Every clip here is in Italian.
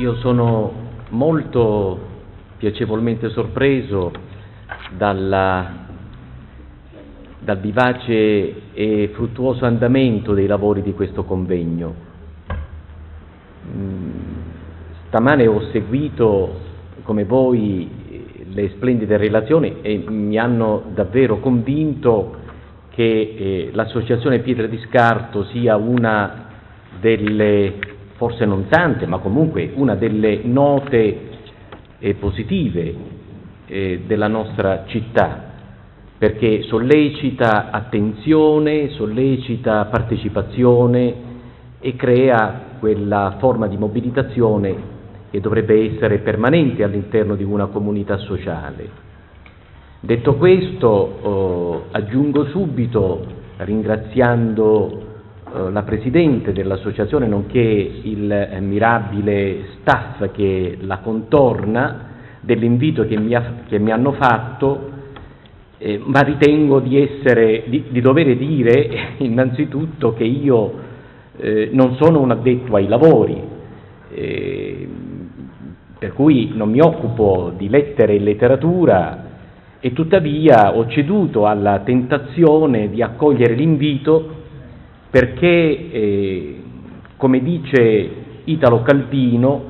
Io sono molto piacevolmente sorpreso dalla, dal vivace e fruttuoso andamento dei lavori di questo convegno. Mm, stamane ho seguito, come voi, le splendide relazioni e mi hanno davvero convinto che eh, l'associazione Pietra di Scarto sia una delle, forse non tante, ma comunque una delle note eh, positive eh, della nostra città, perché sollecita attenzione, sollecita partecipazione e crea quella forma di mobilitazione che dovrebbe essere permanente all'interno di una comunità sociale. Detto questo, eh, aggiungo subito, ringraziando la Presidente dell'Associazione, nonché il eh, mirabile staff che la contorna, dell'invito che mi, che mi hanno fatto, eh, ma ritengo di, essere, di, di, dover dire innanzitutto che io eh, non sono un addetto ai lavori, eh, per cui non mi occupo di lettere e letteratura, e tuttavia ho ceduto alla tentazione di accogliere l'invito perché, eh, come dice Italo Calvino,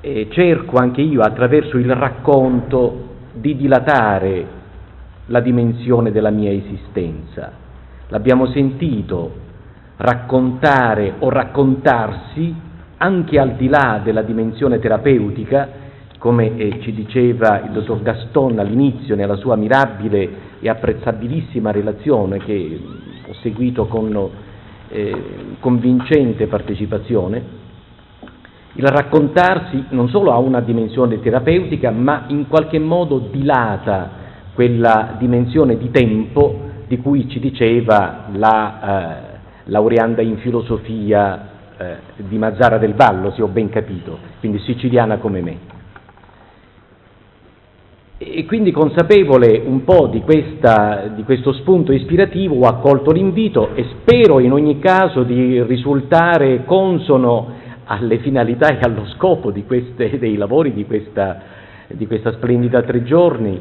eh, cerco anche io attraverso il racconto di dilatare la dimensione della mia esistenza. L'abbiamo sentito raccontare o raccontarsi anche al di là della dimensione terapeutica come eh, ci diceva il dottor Gaston all'inizio nella sua mirabile e apprezzabilissima relazione che ho seguito con eh, convincente partecipazione, il raccontarsi non solo ha una dimensione terapeutica, ma in qualche modo dilata quella dimensione di tempo di cui ci diceva la eh, laureanda in filosofia eh, di Mazzara del Vallo, se ho ben capito, quindi siciliana come me. E quindi consapevole un po' di, questa, di, questo spunto ispirativo ho accolto l'invito e spero in ogni caso di risultare consono alle finalità e allo scopo queste, dei lavori di questa, di questa, splendida tre giorni,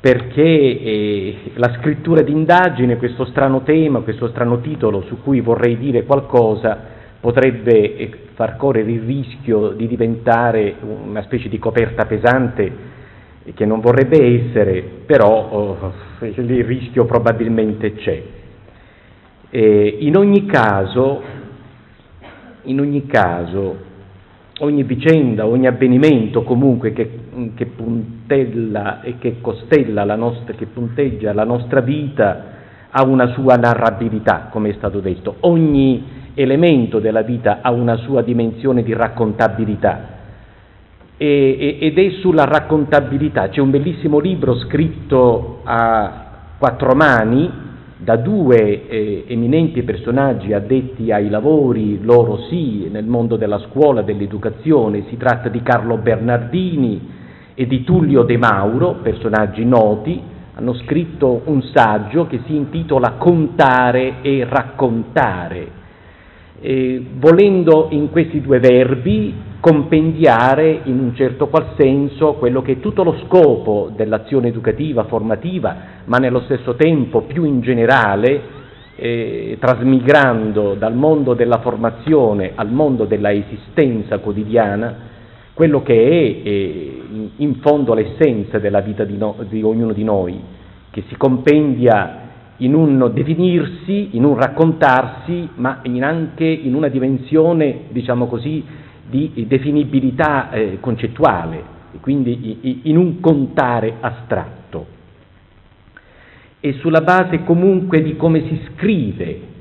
perché eh, la scrittura d'indagine, questo strano tema, questo strano titolo su cui vorrei dire qualcosa, potrebbe eh, far correre il rischio di diventare una specie di coperta pesante che non vorrebbe essere, però oh, il rischio probabilmente c'è. E in, ogni caso, in ogni caso, ogni vicenda, ogni avvenimento comunque che, che puntella e che costella la nostra, che punteggia la nostra vita ha una sua narrabilità, come è stato detto. Ogni elemento della vita ha una sua dimensione di raccontabilità e, ed è sulla raccontabilità. C'è un bellissimo libro scritto a quattro mani da due eh, eminenti personaggi addetti ai lavori, loro sì, nel mondo della scuola, dell'educazione. Si tratta di Carlo Bernardini e di Tullio De Mauro, personaggi noti, hanno scritto un saggio che si intitola Contare e raccontare. E, volendo in questi due verbi compendiare in un certo qual senso quello che è tutto lo scopo dell'azione educativa, formativa, ma nello stesso tempo più in generale, eh, trasmigrando dal mondo della formazione al mondo della esistenza quotidiana, quello che è eh, in fondo l'essenza della vita di, no, di ognuno di noi, che si compendia in un definirsi, in un raccontarsi, ma in anche in una dimensione, diciamo così, di definibilità eh, concettuale, quindi in un contare astratto. E sulla base comunque di come si scrive,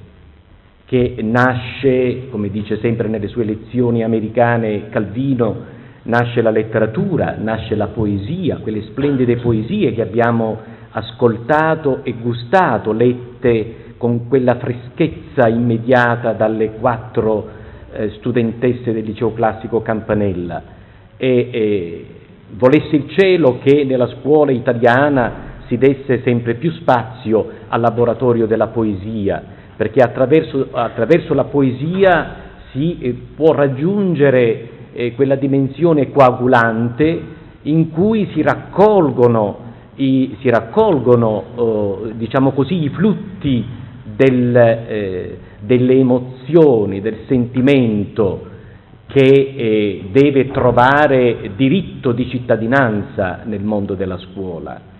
che nasce, come dice sempre nelle sue lezioni americane Calvino, nasce la letteratura, nasce la poesia, quelle splendide poesie che abbiamo ascoltato e gustato, lette con quella freschezza immediata dalle quattro eh, studentesse del liceo classico Campanella e eh, volesse il cielo che nella scuola italiana si desse sempre più spazio al laboratorio della poesia, perché attraverso, attraverso la poesia si eh, può raggiungere eh, quella dimensione coagulante in cui si raccolgono, i, si raccolgono oh, diciamo così, i flutti del, eh, delle emozioni, del sentimento che eh, deve trovare diritto di cittadinanza nel mondo della scuola,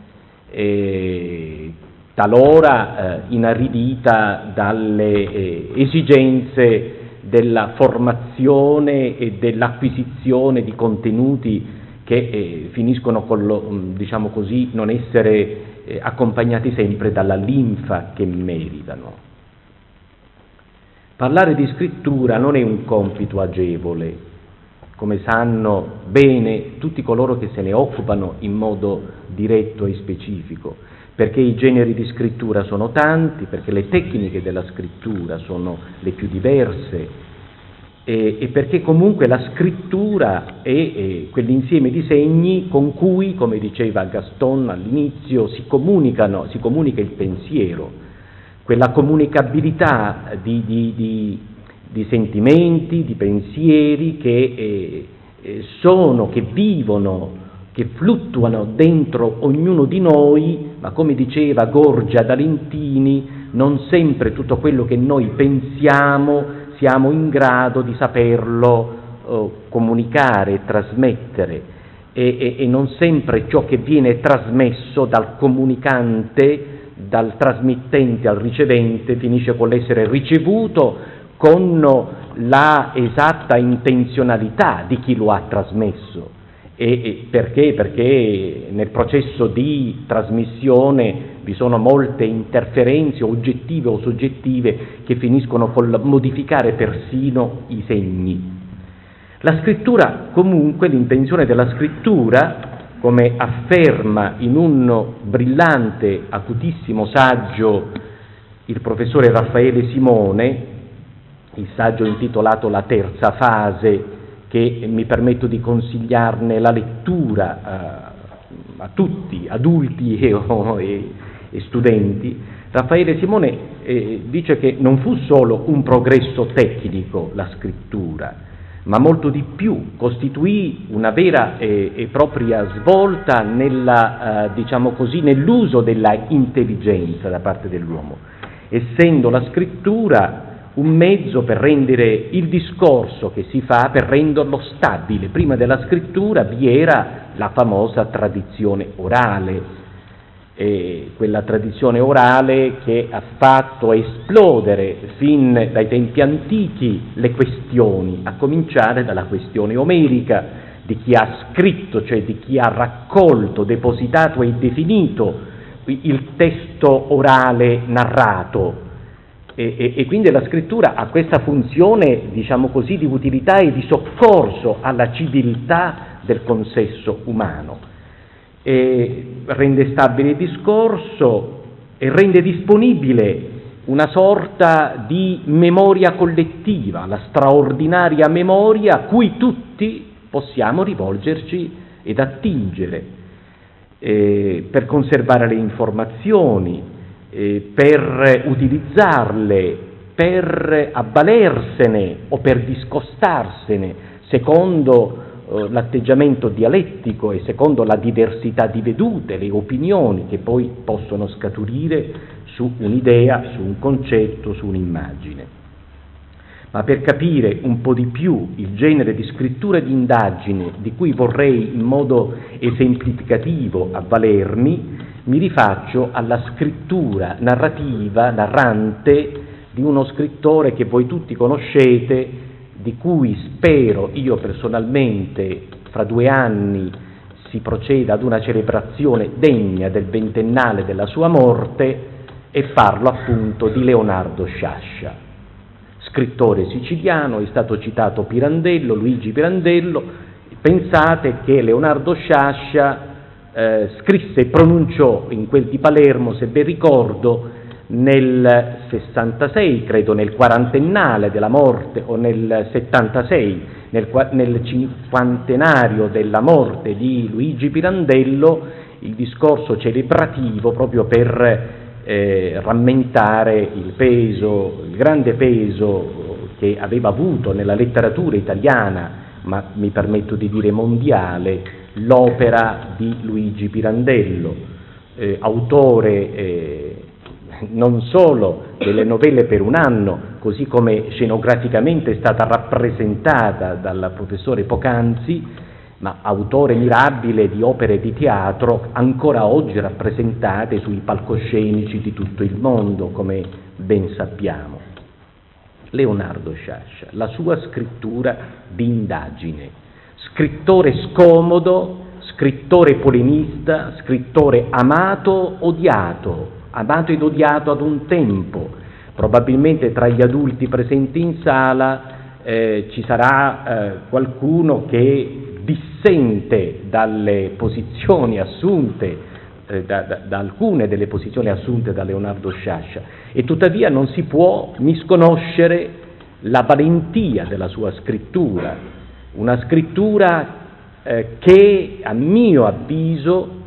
talora eh, inaridita dalle eh, esigenze della formazione e dell'acquisizione di contenuti che eh, finiscono con lo, mm, diciamo così, non essere eh, accompagnati sempre dalla linfa che meritano. Parlare di scrittura non è un compito agevole, come sanno bene tutti coloro che se ne occupano in modo diretto e specifico, perché i generi di scrittura sono tanti, perché le tecniche della scrittura sono le più diverse e, e perché comunque la scrittura è, è, quell'insieme di segni con cui, come diceva Gaston all'inizio, si, si comunica il pensiero, quella comunicabilità di, di, di, di sentimenti, di pensieri che eh, eh sono, che vivono che fluttuano dentro ognuno di noi, ma come diceva Gorgia D'Alentini, non sempre tutto quello che noi pensiamo siamo in grado di saperlo eh, comunicare, trasmettere. E, e, e non sempre ciò che viene trasmesso dal comunicante, dal trasmittente al ricevente, finisce con l'essere ricevuto con la esatta intenzionalità di chi lo ha trasmesso. E, e perché? Perché nel processo di trasmissione vi sono molte interferenze oggettive o soggettive che finiscono col modificare persino i segni. La scrittura, comunque, l'intenzione della scrittura, come afferma in un brillante, acutissimo saggio il professore Raffaele Simone, il saggio intitolato La terza fase, che mi permetto di consigliarne la lettura eh, a tutti, adulti e, e, e, studenti, Raffaele Simone eh, dice che non fu solo un progresso tecnico la scrittura, ma molto di più, costituì una vera e, e propria svolta nella, eh, diciamo così, nell'uso della intelligenza da parte dell'uomo, essendo la scrittura un mezzo per rendere il discorso che si fa, per renderlo stabile. Prima della scrittura vi era la famosa tradizione orale, eh, quella tradizione orale che ha fatto esplodere fin dai tempi antichi le questioni, a cominciare dalla questione omerica, di chi ha scritto, cioè di chi ha raccolto, depositato e definito il testo orale narrato e, e, e, quindi la scrittura ha questa funzione, diciamo così, di utilità e di soccorso alla civiltà del consesso umano. E rende stabile il discorso e rende disponibile una sorta di memoria collettiva, la straordinaria memoria a cui tutti possiamo rivolgerci ed attingere eh, per conservare le informazioni, eh, per utilizzarle, per avvalersene o per discostarsene secondo eh, l'atteggiamento dialettico e secondo la diversità di vedute, le opinioni che poi possono scaturire su un'idea, su un concetto, su un'immagine. Ma per capire un po' di più il genere di scrittura e di indagine di cui vorrei in modo esemplificativo avvalermi, mi rifaccio alla scrittura narrativa, narrante, di uno scrittore che voi tutti conoscete, di cui spero io personalmente fra due anni si proceda ad una celebrazione degna del ventennale della sua morte e parlo appunto di Leonardo Sciascia. Scrittore siciliano, è stato citato Pirandello, Luigi Pirandello, pensate che Leonardo Sciascia eh, scrisse e pronunciò in quel di Palermo, se ben ricordo, nel 66, credo nel quarantennale della morte, o nel 76, nel, nel cinquantenario della morte di Luigi Pirandello, il discorso celebrativo proprio per eh, rammentare il peso, il grande peso che aveva avuto nella letteratura italiana ma mi permetto di dire mondiale, l'opera di Luigi Pirandello, eh, autore eh, non solo delle novelle per un anno, così come scenograficamente è stata rappresentata dal professore Pocanzi, ma autore mirabile di opere di teatro ancora oggi rappresentate sui palcoscenici di tutto il mondo, come ben sappiamo. Leonardo Sciascia, la sua scrittura di indagine, scrittore scomodo, scrittore polemista, scrittore amato, odiato, amato ed odiato ad un tempo. Probabilmente tra gli adulti presenti in sala eh, ci sarà eh, qualcuno che dissente dalle posizioni assunte, eh, da, da, da, alcune delle posizioni assunte da Leonardo Sciascia e tuttavia non si può misconoscere la valentia della sua scrittura, una scrittura eh, che a mio avviso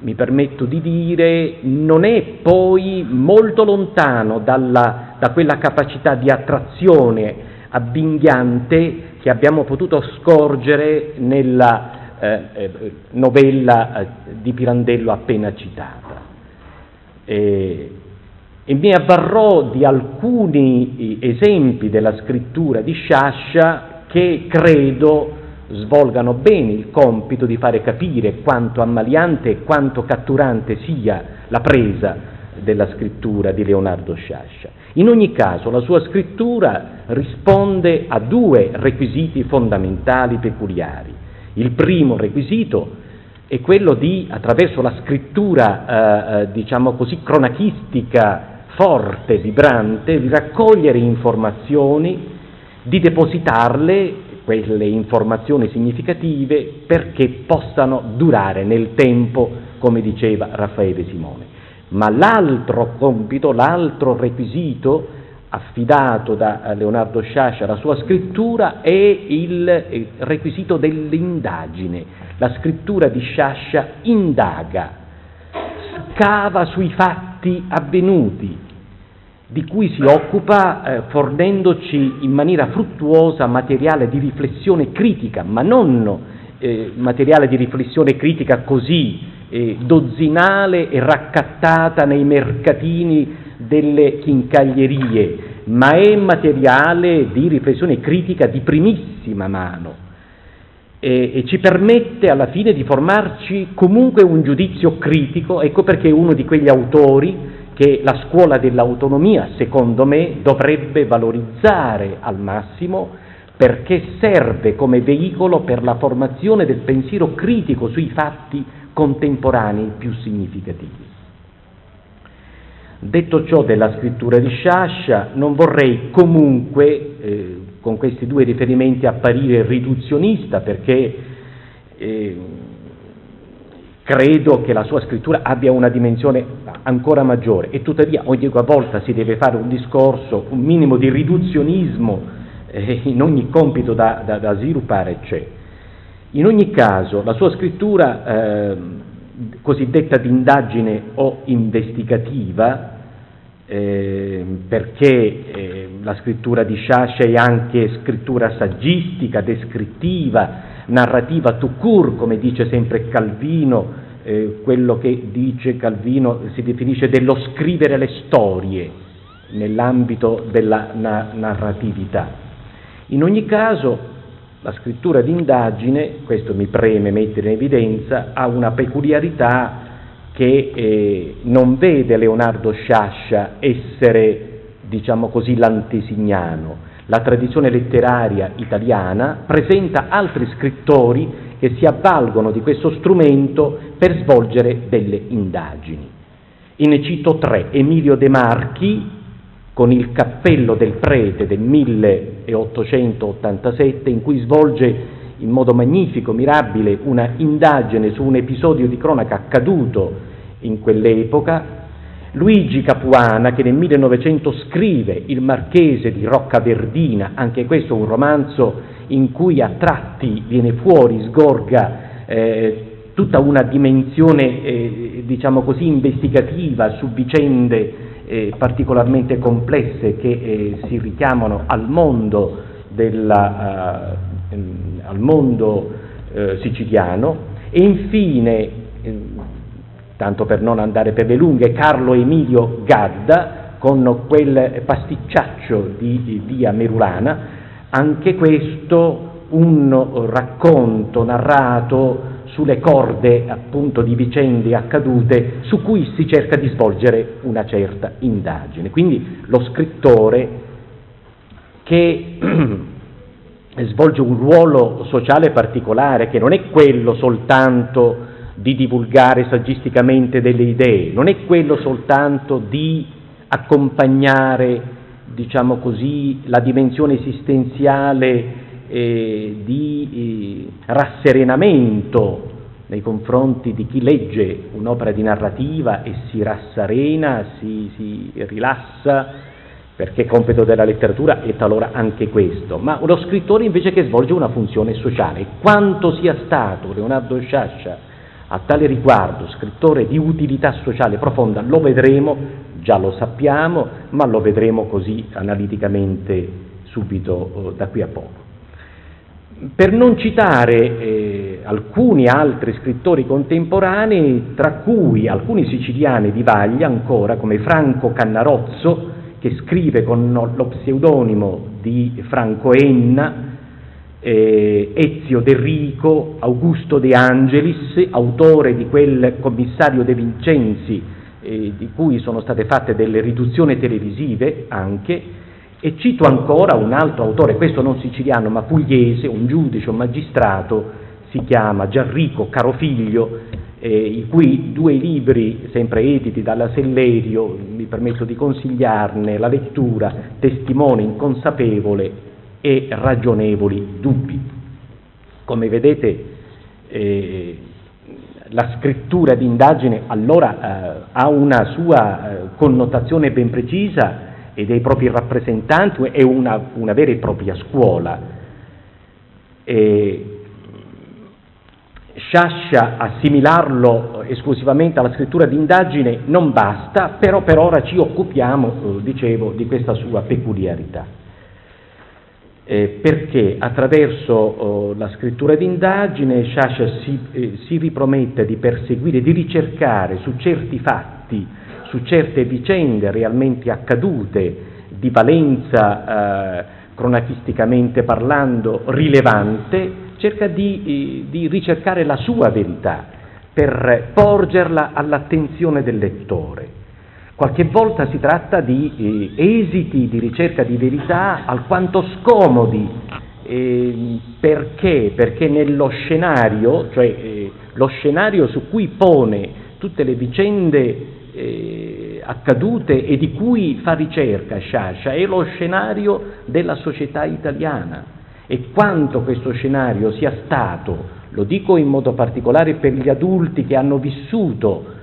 mi permetto di dire, non è poi molto lontano dalla, da quella capacità di attrazione avvinghiante che abbiamo potuto scorgere nella eh, eh, novella eh, di Pirandello appena citata. E, e mi avvarrò di alcuni eh, esempi della scrittura di Sciascia che credo svolgano bene il compito di fare capire quanto ammaliante e quanto catturante sia la presa della scrittura di Leonardo Sciascia. In ogni caso la sua scrittura risponde a due requisiti fondamentali peculiari. Il primo requisito è quello di, attraverso la scrittura, eh, eh, diciamo così, cronachistica forte, vibrante, di raccogliere informazioni, di depositarle, quelle informazioni significative, perché possano durare nel tempo, come diceva Raffaele Simone. Ma l'altro compito, l'altro requisito affidato da Leonardo Sciascia alla sua scrittura è il requisito dell'indagine. La scrittura di Sciascia indaga, scava sui fatti avvenuti, di cui si occupa eh, fornendoci in maniera fruttuosa materiale di riflessione critica, ma non eh, materiale di riflessione critica così eh, dozzinale e raccattata nei mercatini delle chincaglierie, ma è materiale di riflessione critica di primissima mano. E, e, ci permette alla fine di formarci comunque un giudizio critico, ecco perché è uno di quegli autori che la scuola dell'autonomia, secondo me, dovrebbe valorizzare al massimo perché serve come veicolo per la formazione del pensiero critico sui fatti contemporanei più significativi. Detto ciò della scrittura di Sciascia, non vorrei comunque eh, con questi due riferimenti apparire riduzionista perché eh, credo che la sua scrittura abbia una dimensione ancora maggiore e tuttavia ogni volta si deve fare un discorso, un minimo di riduzionismo eh, in ogni compito da, da, da sviluppare c'è. In ogni caso, la sua scrittura eh, cosiddetta di indagine o investigativa, eh, perché eh, la scrittura di Sciascia è anche scrittura saggistica, descrittiva, narrativa tout court, come dice sempre Calvino, eh, quello che dice Calvino si definisce dello scrivere le storie nell'ambito della na- narratività. In ogni caso, la scrittura d'indagine, questo mi preme mettere in evidenza, ha una peculiarità che eh, non vede Leonardo Sciascia essere, diciamo così, l'antesignano. La tradizione letteraria italiana presenta altri scrittori che si avvalgono di questo strumento per svolgere delle indagini. Ne cito tre, Emilio De Marchi, con il cappello del prete del 1887 in cui svolge in modo magnifico, mirabile, una indagine su un episodio di cronaca accaduto in quell'epoca, Luigi Capuana che nel 1900 scrive Il Marchese di Roccaverdina, anche questo un romanzo in cui a tratti viene fuori, sgorga eh, tutta una dimensione, eh, diciamo così, investigativa su vicende eh, particolarmente complesse che eh, si richiamano al mondo della, ehm, al mondo eh, siciliano. E infine, tanto per non andare per le lunghe, Carlo Emilio Gadda con quel pasticciaccio di via Merulana, anche questo un racconto narrato sulle corde appunto di vicende accadute su cui si cerca di svolgere una certa indagine. Quindi lo scrittore che svolge un ruolo sociale particolare, che non è quello soltanto di divulgare saggisticamente delle idee, non è quello soltanto di accompagnare, diciamo così, la dimensione esistenziale eh, di eh, rasserenamento nei confronti di chi legge un'opera di narrativa e si rassarena, si, si rilassa, perché compito della letteratura è talora anche questo, ma uno scrittore invece che svolge una funzione sociale. Quanto sia stato Leonardo Sciascia a tale riguardo scrittore di utilità sociale profonda lo vedremo, già lo sappiamo, ma lo vedremo così analiticamente subito eh, da qui a poco. Per non citare eh, alcuni altri scrittori contemporanei, tra cui alcuni siciliani di vaglia ancora, come Franco Cannarozzo, che scrive con lo pseudonimo di Franco Enna, eh, Ezio De Rico, Augusto De Angelis, autore di quel commissario De Vincenzi eh, di cui sono state fatte delle riduzioni televisive anche, e cito ancora un altro autore, questo non siciliano ma pugliese, un giudice, un magistrato, si chiama Gianrico Carofiglio, eh, i cui due libri, sempre editi dalla Sellerio, mi permetto di consigliarne la lettura, Testimone inconsapevole e ragionevoli dubbi. Come vedete, eh, la scrittura d'indagine allora eh, ha una sua eh, connotazione ben precisa e dei propri rappresentanti, è una, una vera e propria scuola. E Sciascia assimilarlo esclusivamente alla scrittura d'indagine non basta, però per ora ci occupiamo, eh, dicevo, di questa sua peculiarità. Eh, perché attraverso oh, la scrittura d'indagine Sciascia si, eh, si ripromette di perseguire, di ricercare su certi fatti su certe vicende realmente accadute di valenza eh, cronatisticamente parlando rilevante, cerca di, eh, di ricercare la sua verità per porgerla all'attenzione del lettore. Qualche volta si tratta di eh, esiti di ricerca di verità alquanto scomodi, eh, perché? Perché nello scenario, cioè eh, lo scenario su cui pone tutte le vicende eh, accadute e di cui fa ricerca Sciascia è lo scenario della società italiana e quanto questo scenario sia stato, lo dico in modo particolare per gli adulti che hanno vissuto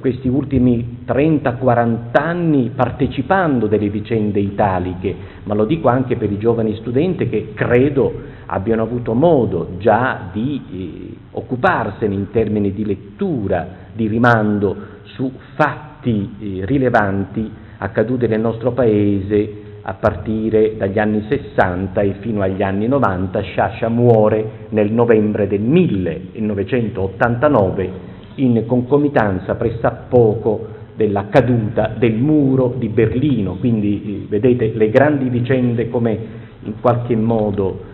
questi ultimi 30-40 anni partecipando delle vicende italiche, ma lo dico anche per i giovani studenti che credo abbiano avuto modo già di eh, occuparsene in termini di lettura, di rimando su fatti eh, rilevanti accaduti nel nostro Paese a partire dagli anni 60 e fino agli anni 90. Sciascia muore nel novembre del 1989 in concomitanza pressappoco della caduta del muro di Berlino, quindi eh, vedete le grandi vicende come in qualche modo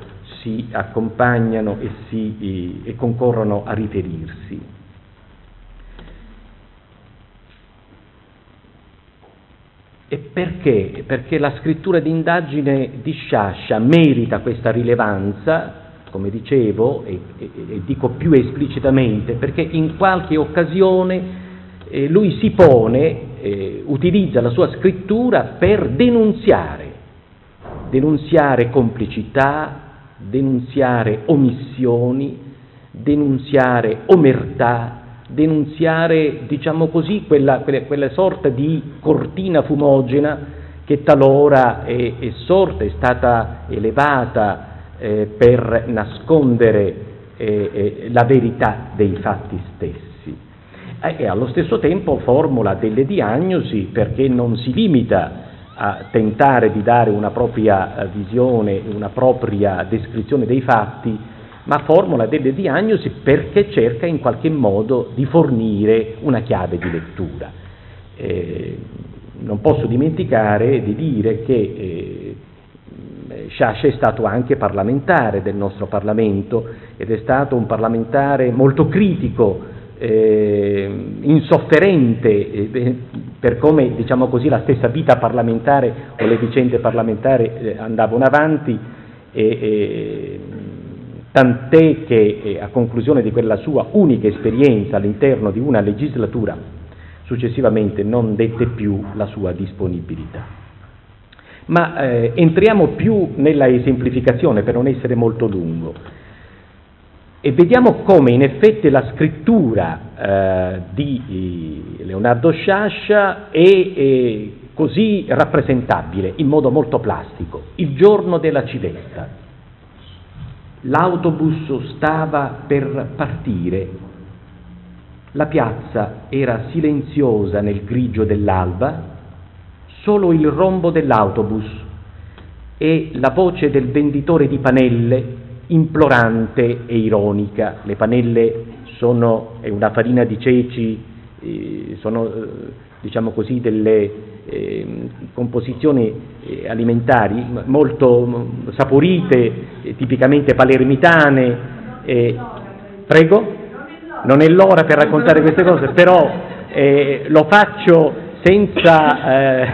si accompagnano e, si, e concorrono a riferirsi. E perché? Perché la scrittura d'indagine di Sciascia merita questa rilevanza, come dicevo, e, e, e dico più esplicitamente, perché in qualche occasione eh, lui si pone, eh, utilizza la sua scrittura per denunziare, denunziare complicità, denunziare omissioni, denunziare omertà, denunziare, diciamo così, quella, quella, quella sorta di cortina fumogena che talora è, è sorta, è stata elevata eh, per nascondere eh, eh, la verità dei fatti stessi. E allo stesso tempo formula delle diagnosi perché non si limita a tentare di dare una propria eh, visione, una propria descrizione dei fatti, ma formula delle diagnosi perché cerca in qualche modo di fornire una chiave di lettura. Eh, non posso dimenticare di dire che eh, Sciascia è stato anche parlamentare del nostro Parlamento ed è stato un parlamentare molto critico, eh, insofferente eh, per come diciamo così, la stessa vita parlamentare o le vicende parlamentari eh, andavano avanti, tant'è che eh, a conclusione di quella sua unica esperienza all'interno di una legislatura successivamente non dette più la sua disponibilità. Ma eh, entriamo più nella esemplificazione per non essere molto lungo e vediamo come in effetti la scrittura eh, di Leonardo Sciascia è, è così rappresentabile in modo molto plastico. Il giorno della civetta. L'autobus stava per partire, la piazza era silenziosa nel grigio dell'alba, solo il rombo dell'autobus e la voce del venditore di panelle implorante e ironica. Le panelle sono è una farina di ceci, eh, sono eh, diciamo così delle eh, composizioni eh, alimentari molto saporite, eh, tipicamente palermitane. prego? Non è l'ora per raccontare queste cose, però lo faccio senza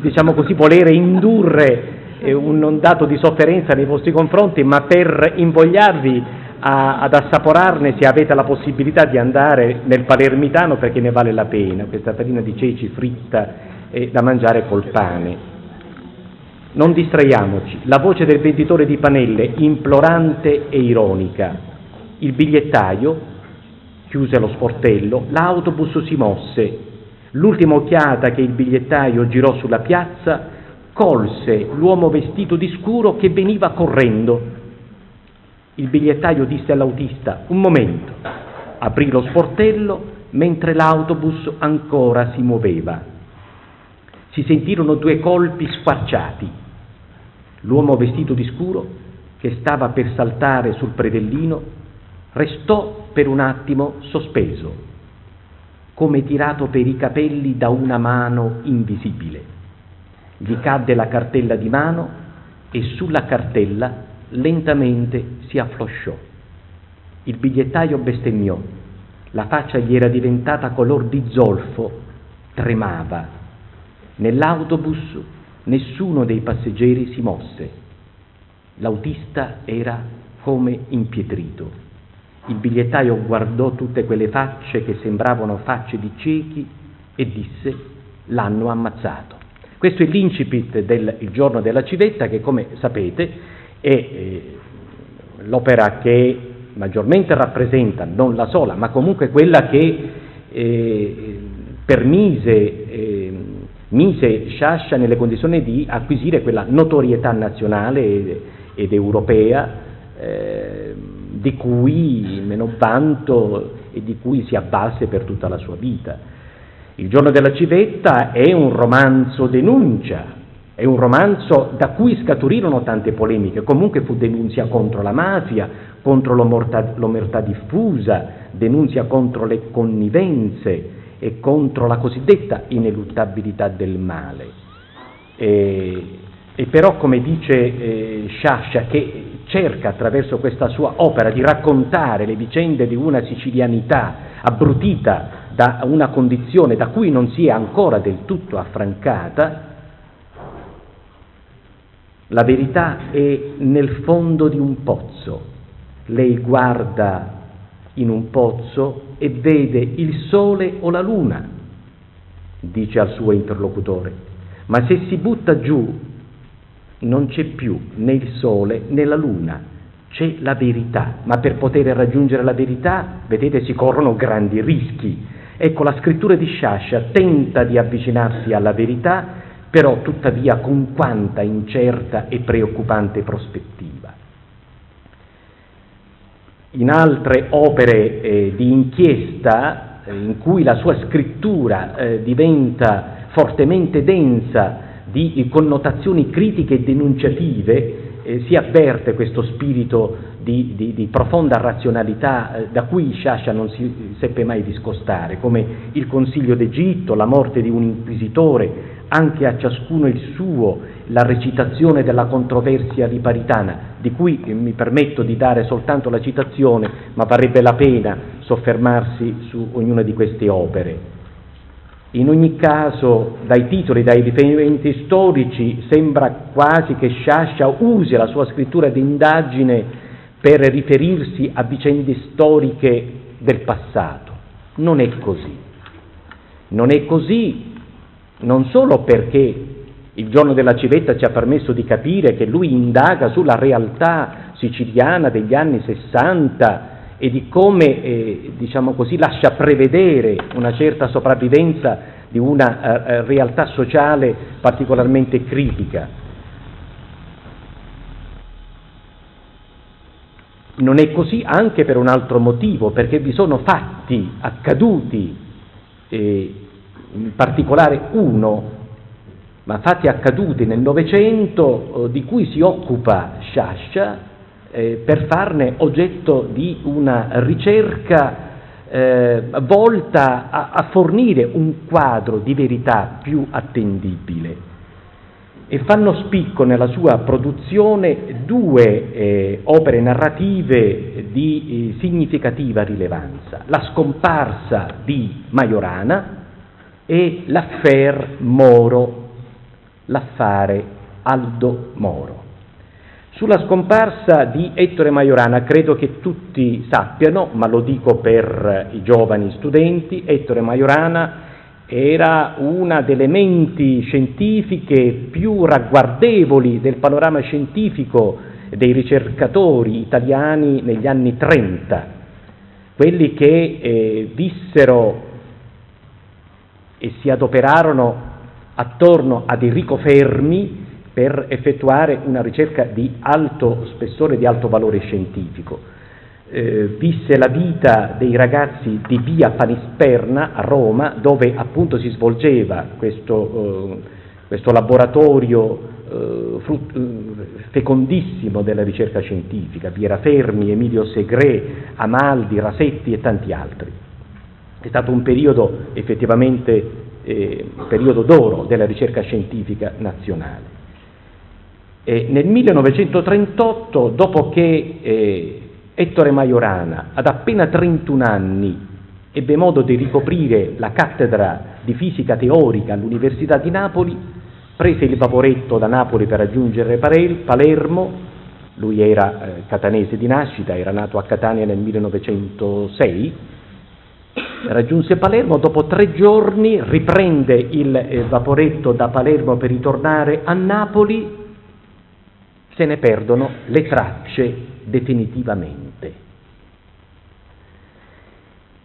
diciamo così, volere indurre un dato di sofferenza nei vostri confronti, ma per invogliarvi a, ad assaporarne se avete la possibilità di andare nel palermitano perché ne vale la pena, questa farina di ceci fritta e da mangiare col pane. Non distraiamoci, la voce del venditore di panelle implorante e ironica. Il bigliettaio chiuse lo sportello, l'autobus si mosse. L'ultima occhiata che il bigliettaio girò sulla piazza colse l'uomo vestito di scuro che veniva correndo. Il bigliettaio disse all'autista, un momento, aprì lo sportello mentre l'autobus ancora si muoveva. Si sentirono due colpi squarciati. L'uomo vestito di scuro, che stava per saltare sul predellino, restò per un attimo sospeso, come tirato per i capelli da una mano invisibile. Gli cadde la cartella di mano e sulla cartella lentamente si afflosciò. Il bigliettaio bestemmiò, la faccia gli era diventata color di zolfo, tremava. Nell'autobus nessuno dei passeggeri si mosse. L'autista era come impietrito. Il bigliettaio guardò tutte quelle facce che sembravano facce di ciechi e disse l'hanno ammazzato. Questo è l'incipit del giorno della civetta che come sapete è eh, l'opera che maggiormente rappresenta, non la sola, ma comunque quella che eh, permise, eh, mise Sciascia nelle condizioni di acquisire quella notorietà nazionale ed, ed europea eh, di cui meno vanto e di cui si avvalse per tutta la sua vita. Il giorno della civetta è un romanzo denuncia, è un romanzo da cui scaturirono tante polemiche, comunque fu denunzia contro la mafia, contro l'omertà, l'omertà diffusa, denunzia contro le connivenze e contro la cosiddetta ineluttabilità del male. E, e però, come dice eh, Sciascia, che cerca attraverso questa sua opera di raccontare le vicende di una sicilianità abbrutita da una condizione da cui non si è ancora del tutto affrancata, la verità è nel fondo di un pozzo. Lei guarda in un pozzo e vede il sole o la luna, dice al suo interlocutore, ma se si butta giù non c'è più né il sole né la luna, c'è la verità, ma per poter raggiungere la verità, vedete, si corrono grandi rischi, Ecco, la scrittura di Sciascia tenta di avvicinarsi alla verità, però tuttavia con quanta incerta e preoccupante prospettiva. In altre opere eh, di inchiesta, eh, in cui la sua scrittura eh, diventa fortemente densa di connotazioni critiche e denunciative, eh, si avverte questo spirito di, di, di profonda razionalità eh, da cui Sciascia non si seppe mai discostare, come il Consiglio d'Egitto, la morte di un inquisitore, anche a ciascuno il suo, la recitazione della controversia riparitana, di cui mi permetto di dare soltanto la citazione, ma varrebbe la pena soffermarsi su ognuna di queste opere. In ogni caso, dai titoli, dai riferimenti storici, sembra quasi che Sciascia usi la sua scrittura d'indagine per riferirsi a vicende storiche del passato. Non è così. Non è così non solo perché il giorno della civetta ci ha permesso di capire che lui indaga sulla realtà siciliana degli anni 60 e di come, eh, diciamo così, lascia prevedere una certa sopravvivenza di una eh, eh, realtà sociale particolarmente critica. Non è così anche per un altro motivo, perché vi sono fatti accaduti, eh, in particolare uno, ma fatti accaduti nel Novecento eh, di cui si occupa Sciascia eh, per farne oggetto di una ricerca eh, volta a, a, fornire un quadro di verità più attendibile. E fanno spicco nella sua produzione due eh, opere narrative di eh, significativa rilevanza, la scomparsa di Majorana e l'affaire Moro, l'affare Aldo Moro. Sulla scomparsa di Ettore Majorana credo che tutti sappiano, ma lo dico per i giovani studenti, Ettore Majorana era una delle menti scientifiche più ragguardevoli del panorama scientifico dei ricercatori italiani negli anni 30, quelli che eh, vissero e si adoperarono attorno ad Enrico Fermi per effettuare una ricerca di alto spessore, di alto valore scientifico. Eh, visse la vita dei ragazzi di via Panisperna a Roma, dove appunto si svolgeva questo, eh, questo laboratorio eh, frut- eh, fecondissimo della ricerca scientifica, vi Fermi, Emilio Segre, Amaldi, Rasetti e tanti altri. È stato un periodo effettivamente eh, periodo d'oro della ricerca scientifica nazionale. E nel 1938, dopo che eh, Ettore Majorana, ad appena 31 anni, ebbe modo di ricoprire la cattedra di fisica teorica all'Università di Napoli, prese il vaporetto da Napoli per raggiungere Palermo, lui era eh, catanese di nascita, era nato a Catania nel 1906, raggiunse Palermo, dopo tre giorni riprende il eh, vaporetto da Palermo per ritornare a Napoli se ne perdono le tracce definitivamente.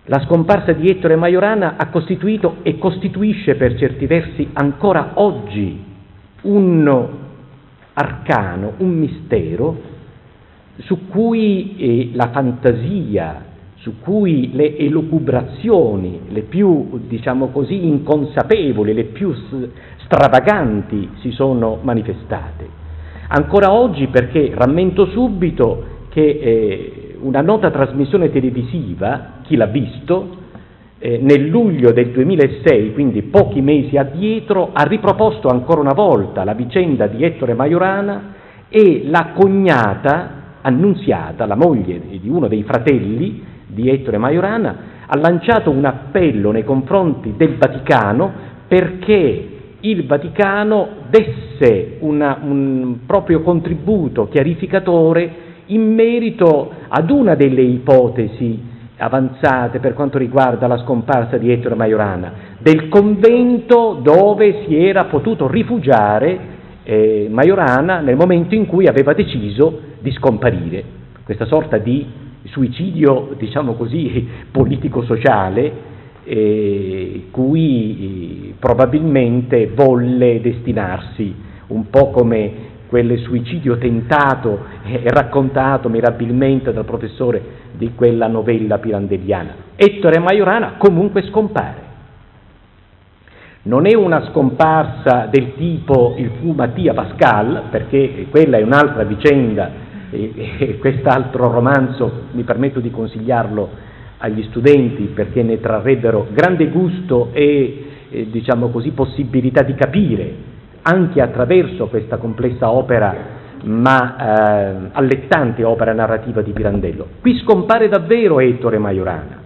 La scomparsa di Ettore Majorana ha costituito e costituisce per certi versi ancora oggi un arcano, un mistero su cui eh, la fantasia, su cui le elucubrazioni, le più, diciamo così, inconsapevoli, le più stravaganti si sono manifestate. Ancora oggi perché rammento subito che eh, una nota trasmissione televisiva, chi l'ha visto, eh, nel luglio del 2006, quindi pochi mesi addietro, ha riproposto ancora una volta la vicenda di Ettore Majorana e la cognata Annunziata, la moglie di uno dei fratelli di Ettore Majorana, ha lanciato un appello nei confronti del Vaticano perché il Vaticano desse una, un proprio contributo chiarificatore in merito ad una delle ipotesi avanzate per quanto riguarda la scomparsa di Ettore Majorana, del convento dove si era potuto rifugiare eh, Majorana nel momento in cui aveva deciso di scomparire. Questa sorta di suicidio, diciamo così, politico-sociale eh, cui probabilmente volle destinarsi, un po' come quel suicidio tentato e raccontato mirabilmente dal professore di quella novella pirandelliana. Ettore Majorana comunque scompare. Non è una scomparsa del tipo il fu Mattia Pascal, perché quella è un'altra vicenda e, e quest'altro romanzo mi permetto di consigliarlo agli studenti perché ne trarrebbero grande gusto e, e diciamo così, possibilità di capire anche attraverso questa complessa opera ma eh, allettante opera narrativa di Pirandello. Qui scompare davvero Ettore Majorana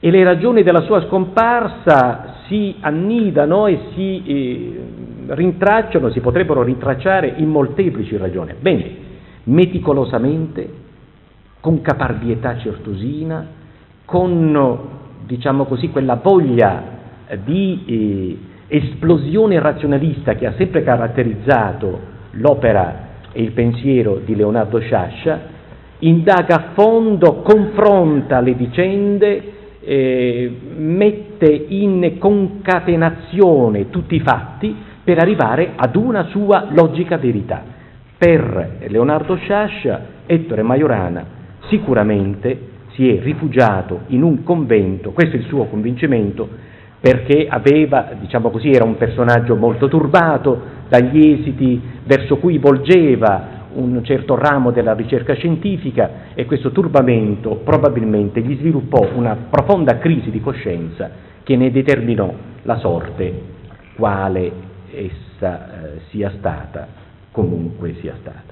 e le ragioni della sua scomparsa si annidano e si eh, rintracciano, si potrebbero rintracciare in molteplici ragioni. Bene, meticolosamente, con caparbietà certosina, con, diciamo così, quella voglia di eh, esplosione razionalista che ha sempre caratterizzato l'opera e il pensiero di Leonardo Sciascia, indaga a fondo, confronta le vicende, eh, mette in concatenazione tutti i fatti per arrivare ad una sua logica verità. Per Leonardo Sciascia, Ettore Majorana sicuramente si è rifugiato in un convento, questo è il suo convincimento, perché aveva, diciamo così, era un personaggio molto turbato dagli esiti verso cui volgeva un certo ramo della ricerca scientifica e questo turbamento probabilmente gli sviluppò una profonda crisi di coscienza che ne determinò la sorte, quale essa eh, sia stata, comunque sia stata.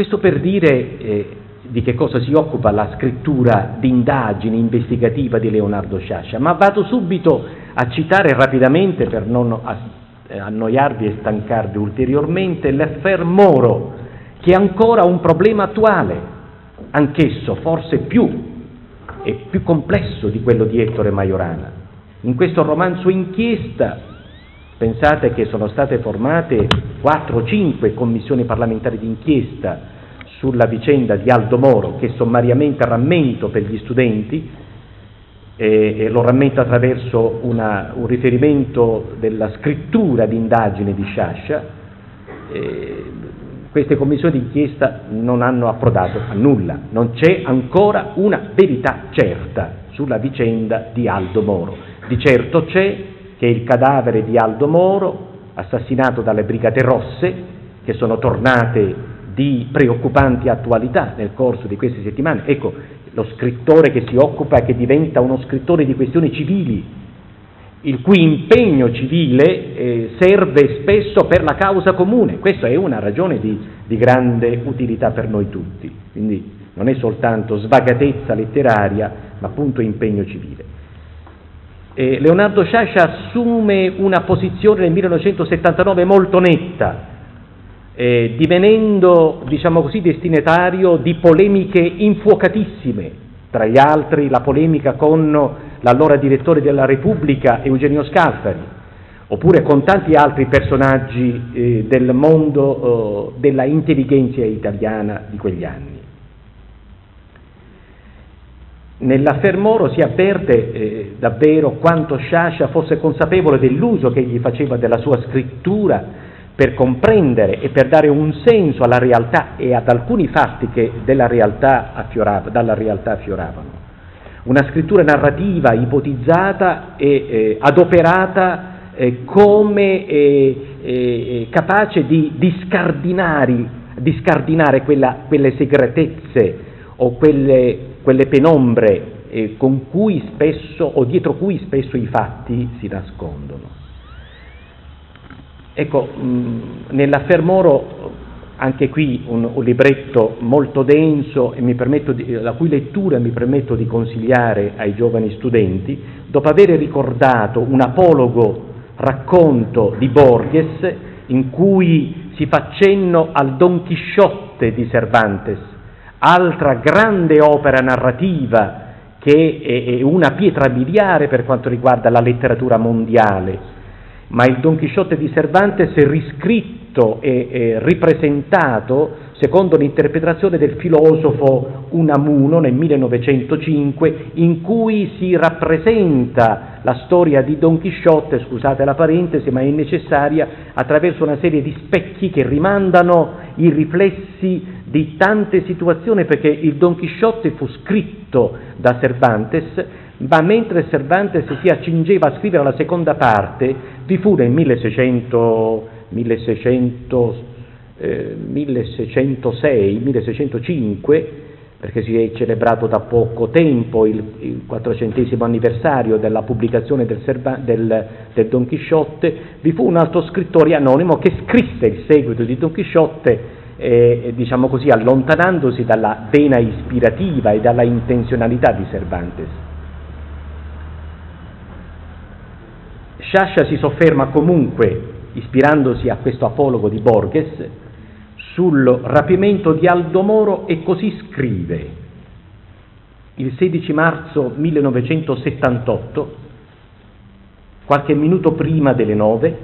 Questo per dire eh, di che cosa si occupa la scrittura d'indagine investigativa di Leonardo Sciascia, ma vado subito a citare rapidamente per non eh, annoiarvi e stancarvi ulteriormente l'affair Moro, che è ancora un problema attuale, anch'esso forse più e più complesso di quello di Ettore Majorana. In questo romanzo inchiesta, pensate che sono state formate 4 o 5 commissioni parlamentari d'inchiesta sulla vicenda di Aldo Moro, che sommariamente rammento per gli studenti, e, e lo rammento attraverso una, un riferimento della scrittura di indagine di Sciascia, e queste commissioni d'inchiesta non hanno approdato a nulla, non c'è ancora una verità certa sulla vicenda di Aldo Moro. Di certo c'è che il cadavere di Aldo Moro, assassinato dalle Brigate Rosse, che sono tornate di preoccupanti attualità nel corso di queste settimane. Ecco, lo scrittore che si occupa e che diventa uno scrittore di questioni civili, il cui impegno civile eh, serve spesso per la causa comune. Questa è una ragione di, di grande utilità per noi tutti. Quindi non è soltanto svagatezza letteraria, ma appunto impegno civile. Eh, Leonardo Sciascia assume una posizione nel 1979 molto netta eh, divenendo, diciamo così, destinatario di polemiche infuocatissime, tra gli altri la polemica con l'allora direttore della Repubblica Eugenio Scalfari, oppure con tanti altri personaggi eh, del mondo eh, della intelligenza italiana di quegli anni. Nell'affer Moro si avverte eh, davvero quanto Sciascia fosse consapevole dell'uso che egli faceva della sua scrittura per comprendere e per dare un senso alla realtà e ad alcuni fatti che realtà dalla realtà affioravano. Una scrittura narrativa ipotizzata e eh, adoperata eh, come eh, eh capace di, di, di scardinare quella, quelle segretezze o quelle, quelle penombre eh, cui spesso o dietro cui spesso i fatti si nascondono. Ecco, nell'affer Moro anche qui un, un, libretto molto denso di, la cui lettura mi permetto di consigliare ai giovani studenti, dopo aver ricordato un apologo racconto di Borges in cui si fa cenno al Don Chisciotte di Cervantes, altra grande opera narrativa che è, una pietra miliare per quanto riguarda la letteratura mondiale, ma il Don Chisciotte di Cervantes è riscritto e, e ripresentato secondo l'interpretazione del filosofo Unamuno nel 1905, in cui si rappresenta la storia di Don Chisciotte, scusate la parentesi, ma è necessaria, attraverso una serie di specchi che rimandano i riflessi di tante situazioni, perché il Don Chisciotte fu scritto da Cervantes ma mentre Cervantes si accingeva a scrivere la seconda parte, vi fu nel 1600, 1600, eh, 1606, 1605, perché si è celebrato da poco tempo il, il 400 anniversario della pubblicazione del, Serva, del, del, Don Chisciotte, vi fu un altro scrittore anonimo che scrisse il seguito di Don Chisciotte, eh, diciamo così, allontanandosi dalla vena ispirativa e dalla intenzionalità di Cervantes. Sciascia si sofferma comunque, ispirandosi a questo apologo di Borges, sul rapimento di Aldo Moro e così scrive il 16 marzo 1978, qualche minuto prima delle nove,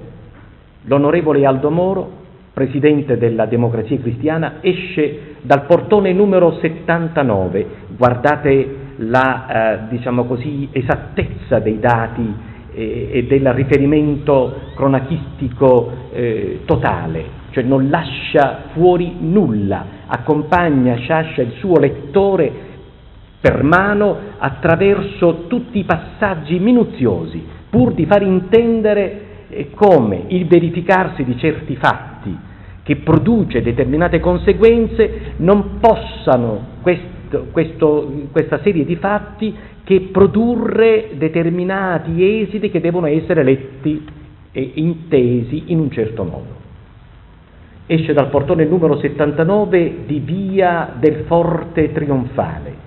l'onorevole Aldo Moro, presidente della Democrazia Cristiana, esce dal portone numero 79. Guardate la eh, diciamo così, esattezza dei dati eh, e del riferimento cronachistico eh, totale cioè non lascia fuori nulla, accompagna Sciascia il suo lettore per mano attraverso tutti i passaggi minuziosi, pur di far intendere come il verificarsi di certi fatti che produce determinate conseguenze non possano questo, questo, questa serie di fatti che produrre determinati esiti che devono essere letti e intesi in un certo modo esce dal portone numero 79 di via del Forte Trionfale.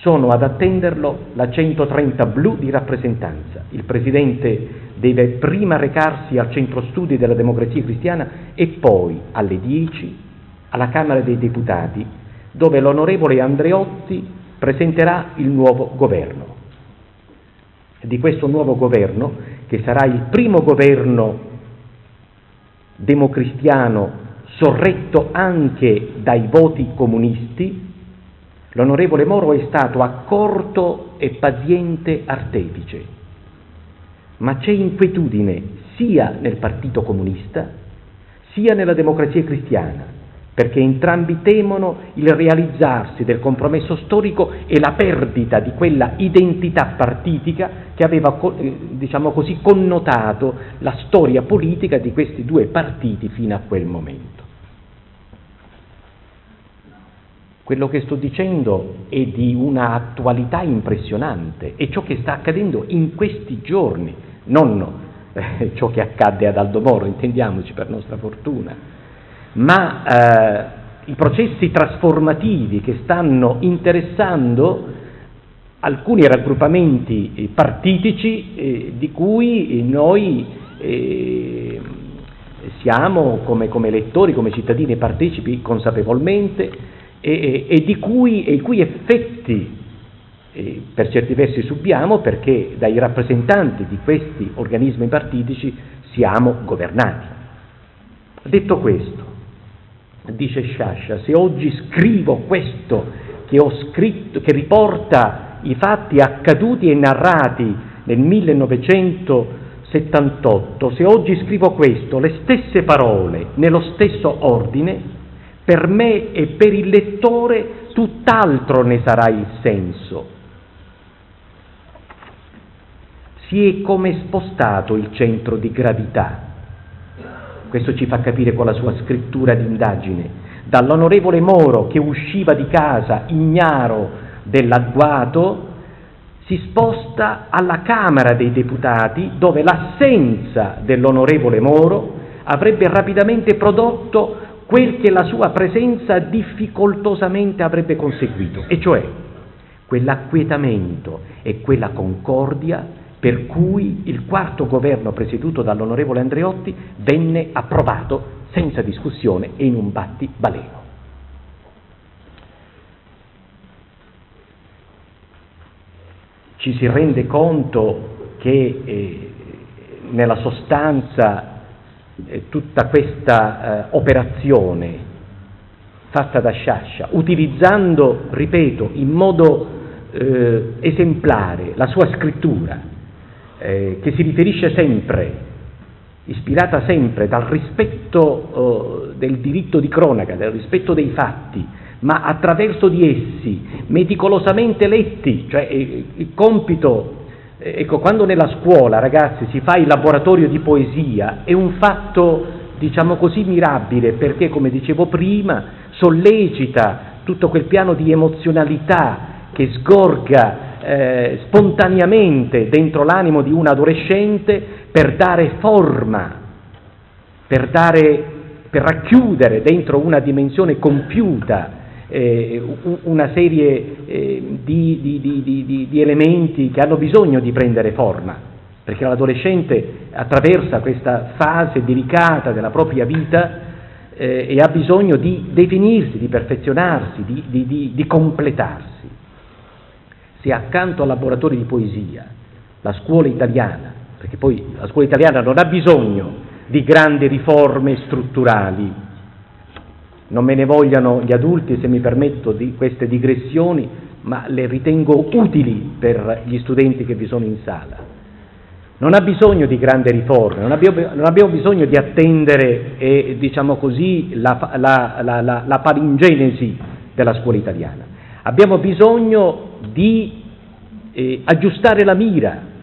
Sono ad attenderlo la 130 blu di rappresentanza. Il presidente deve prima recarsi al centro studi della democrazia cristiana e poi alle 10 alla Camera dei Deputati, dove l'onorevole Andreotti presenterà il nuovo governo. Di questo nuovo governo, che sarà il primo governo democristiano sorretto anche dai voti comunisti, l'onorevole Moro è stato accorto e paziente artefice, ma c'è inquietudine sia nel Partito Comunista sia nella democrazia cristiana perché entrambi temono il realizzarsi del compromesso storico e la perdita di quella identità partitica che aveva, eh, diciamo così, connotato la storia politica di questi due partiti fino a quel momento. Quello che sto dicendo è di una attualità impressionante, è ciò che sta accadendo in questi giorni, non eh, ciò che accadde ad Aldo Moro, intendiamoci per nostra fortuna, ma eh, i processi trasformativi che stanno interessando alcuni raggruppamenti eh, partitici eh, di cui noi eh, siamo come, come, elettori, come cittadini partecipi consapevolmente e, e, di cui, e i cui effetti eh, per certi versi subiamo perché dai rappresentanti di questi organismi partitici siamo governati. Detto questo, dice Sciascia, se oggi scrivo questo che ho scritto, che riporta i fatti accaduti e narrati nel 1978, se oggi scrivo questo, le stesse parole, nello stesso ordine, per me e per il lettore tutt'altro ne sarà il senso. Si è come spostato il centro di gravità questo ci fa capire con la sua scrittura d'indagine. Dall'onorevole Moro che usciva di casa ignaro dell'agguato, si sposta alla Camera dei Deputati dove l'assenza dell'onorevole Moro avrebbe rapidamente prodotto quel che la sua presenza difficoltosamente avrebbe conseguito, e cioè quell'acquietamento e quella concordia per cui il quarto governo presieduto dall'onorevole Andreotti venne approvato senza discussione e in un batti baleno. Ci si rende conto che eh, nella sostanza eh, tutta questa eh, operazione fatta da Sciascia, utilizzando, ripeto, in modo eh, esemplare la sua scrittura, eh, che si riferisce sempre, ispirata sempre dal rispetto eh, del diritto di cronaca, dal rispetto dei fatti, ma attraverso di essi, meticolosamente letti, cioè eh, il compito, ecco, quando nella scuola, ragazzi, si fa il laboratorio di poesia, è un fatto, diciamo così, mirabile, perché, come dicevo prima, sollecita tutto quel piano di emozionalità che sgorga eh, spontaneamente dentro l'animo di un adolescente per dare forma, per, dare, per racchiudere dentro una dimensione compiuta eh, una serie eh, di, di, di, di elementi che hanno bisogno di prendere forma, perché l'adolescente attraversa questa fase delicata della propria vita eh, e ha bisogno di definirsi, di perfezionarsi, di, completarsi. Se accanto al laboratorio di poesia la scuola italiana, perché poi la scuola italiana non ha bisogno di grandi riforme strutturali, non me ne vogliano gli adulti se mi permetto di queste digressioni, ma le ritengo utili per gli studenti che vi sono in sala. Non ha bisogno di grandi riforme, non abbiamo, bisogno di attendere, eh, diciamo così, la, la, la, la palingenesi della scuola italiana. Abbiamo bisogno di eh, aggiustare la mira,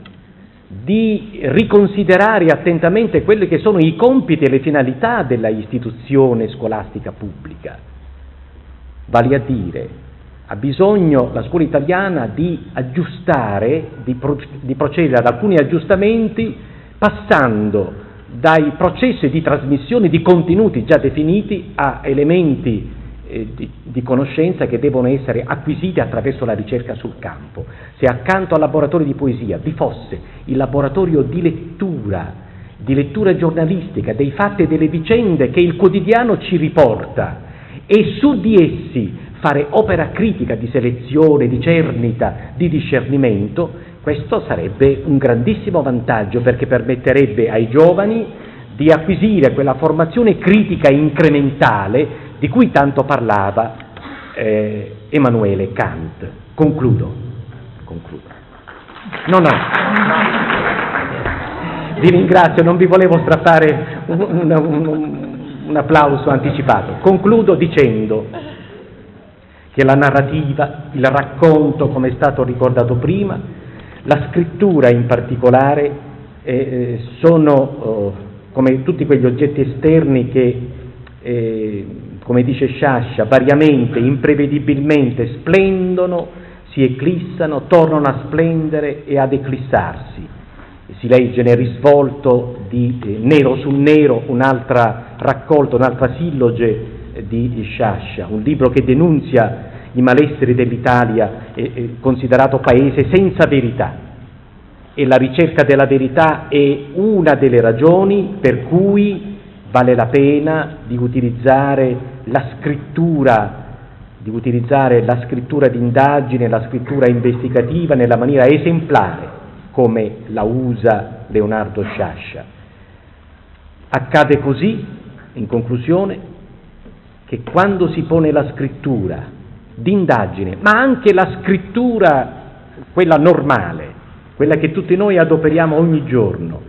di riconsiderare attentamente quelli che sono i compiti e le finalità della istituzione scolastica pubblica. Vale a dire, ha bisogno la scuola italiana di aggiustare, di, pro, di procedere ad alcuni aggiustamenti passando dai processi di trasmissione di contenuti già definiti a elementi eh, di, di, conoscenza che devono essere acquisite attraverso la ricerca sul campo. Se accanto al laboratorio di poesia vi fosse il laboratorio di lettura, di lettura giornalistica dei fatti e delle vicende che il quotidiano ci riporta e su di essi fare opera critica di selezione, di cernita, di discernimento, questo sarebbe un grandissimo vantaggio perché permetterebbe ai giovani di acquisire quella formazione critica incrementale di cui tanto parlava eh, Emanuele Kant. Concludo. Concludo. No, no. Vi ringrazio, non vi volevo strappare un, un, un, un applauso anticipato. Concludo dicendo che la narrativa, il racconto, come è stato ricordato prima, la scrittura in particolare, eh, eh sono oh, come tutti quegli oggetti esterni che eh, come dice Sciascia, variamente, imprevedibilmente splendono, si eclissano, tornano a splendere e ad eclissarsi. Si legge nel risvolto di eh, Nero su Nero un'altra raccolta, un'altra silloge eh, di Sciascia, un libro che denunzia i malesseri dell'Italia eh, considerato paese senza verità. E la ricerca della verità è una delle ragioni per cui vale la pena di utilizzare la scrittura, di utilizzare la scrittura d'indagine, la scrittura investigativa nella maniera esemplare come la usa Leonardo Sciascia. Accade così, in conclusione, che quando si pone la scrittura d'indagine, ma anche la scrittura, quella normale, quella che tutti noi adoperiamo ogni giorno,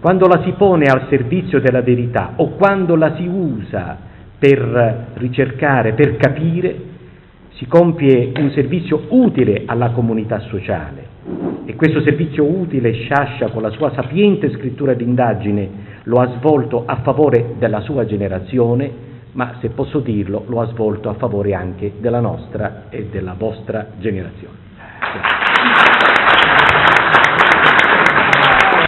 quando la si pone al servizio della verità o quando la si usa per ricercare, per capire, si compie un servizio utile alla comunità sociale e questo servizio utile Sciascia con la sua sapiente scrittura d'indagine lo ha svolto a favore della sua generazione, ma se posso dirlo lo ha svolto a favore anche della nostra e della vostra generazione.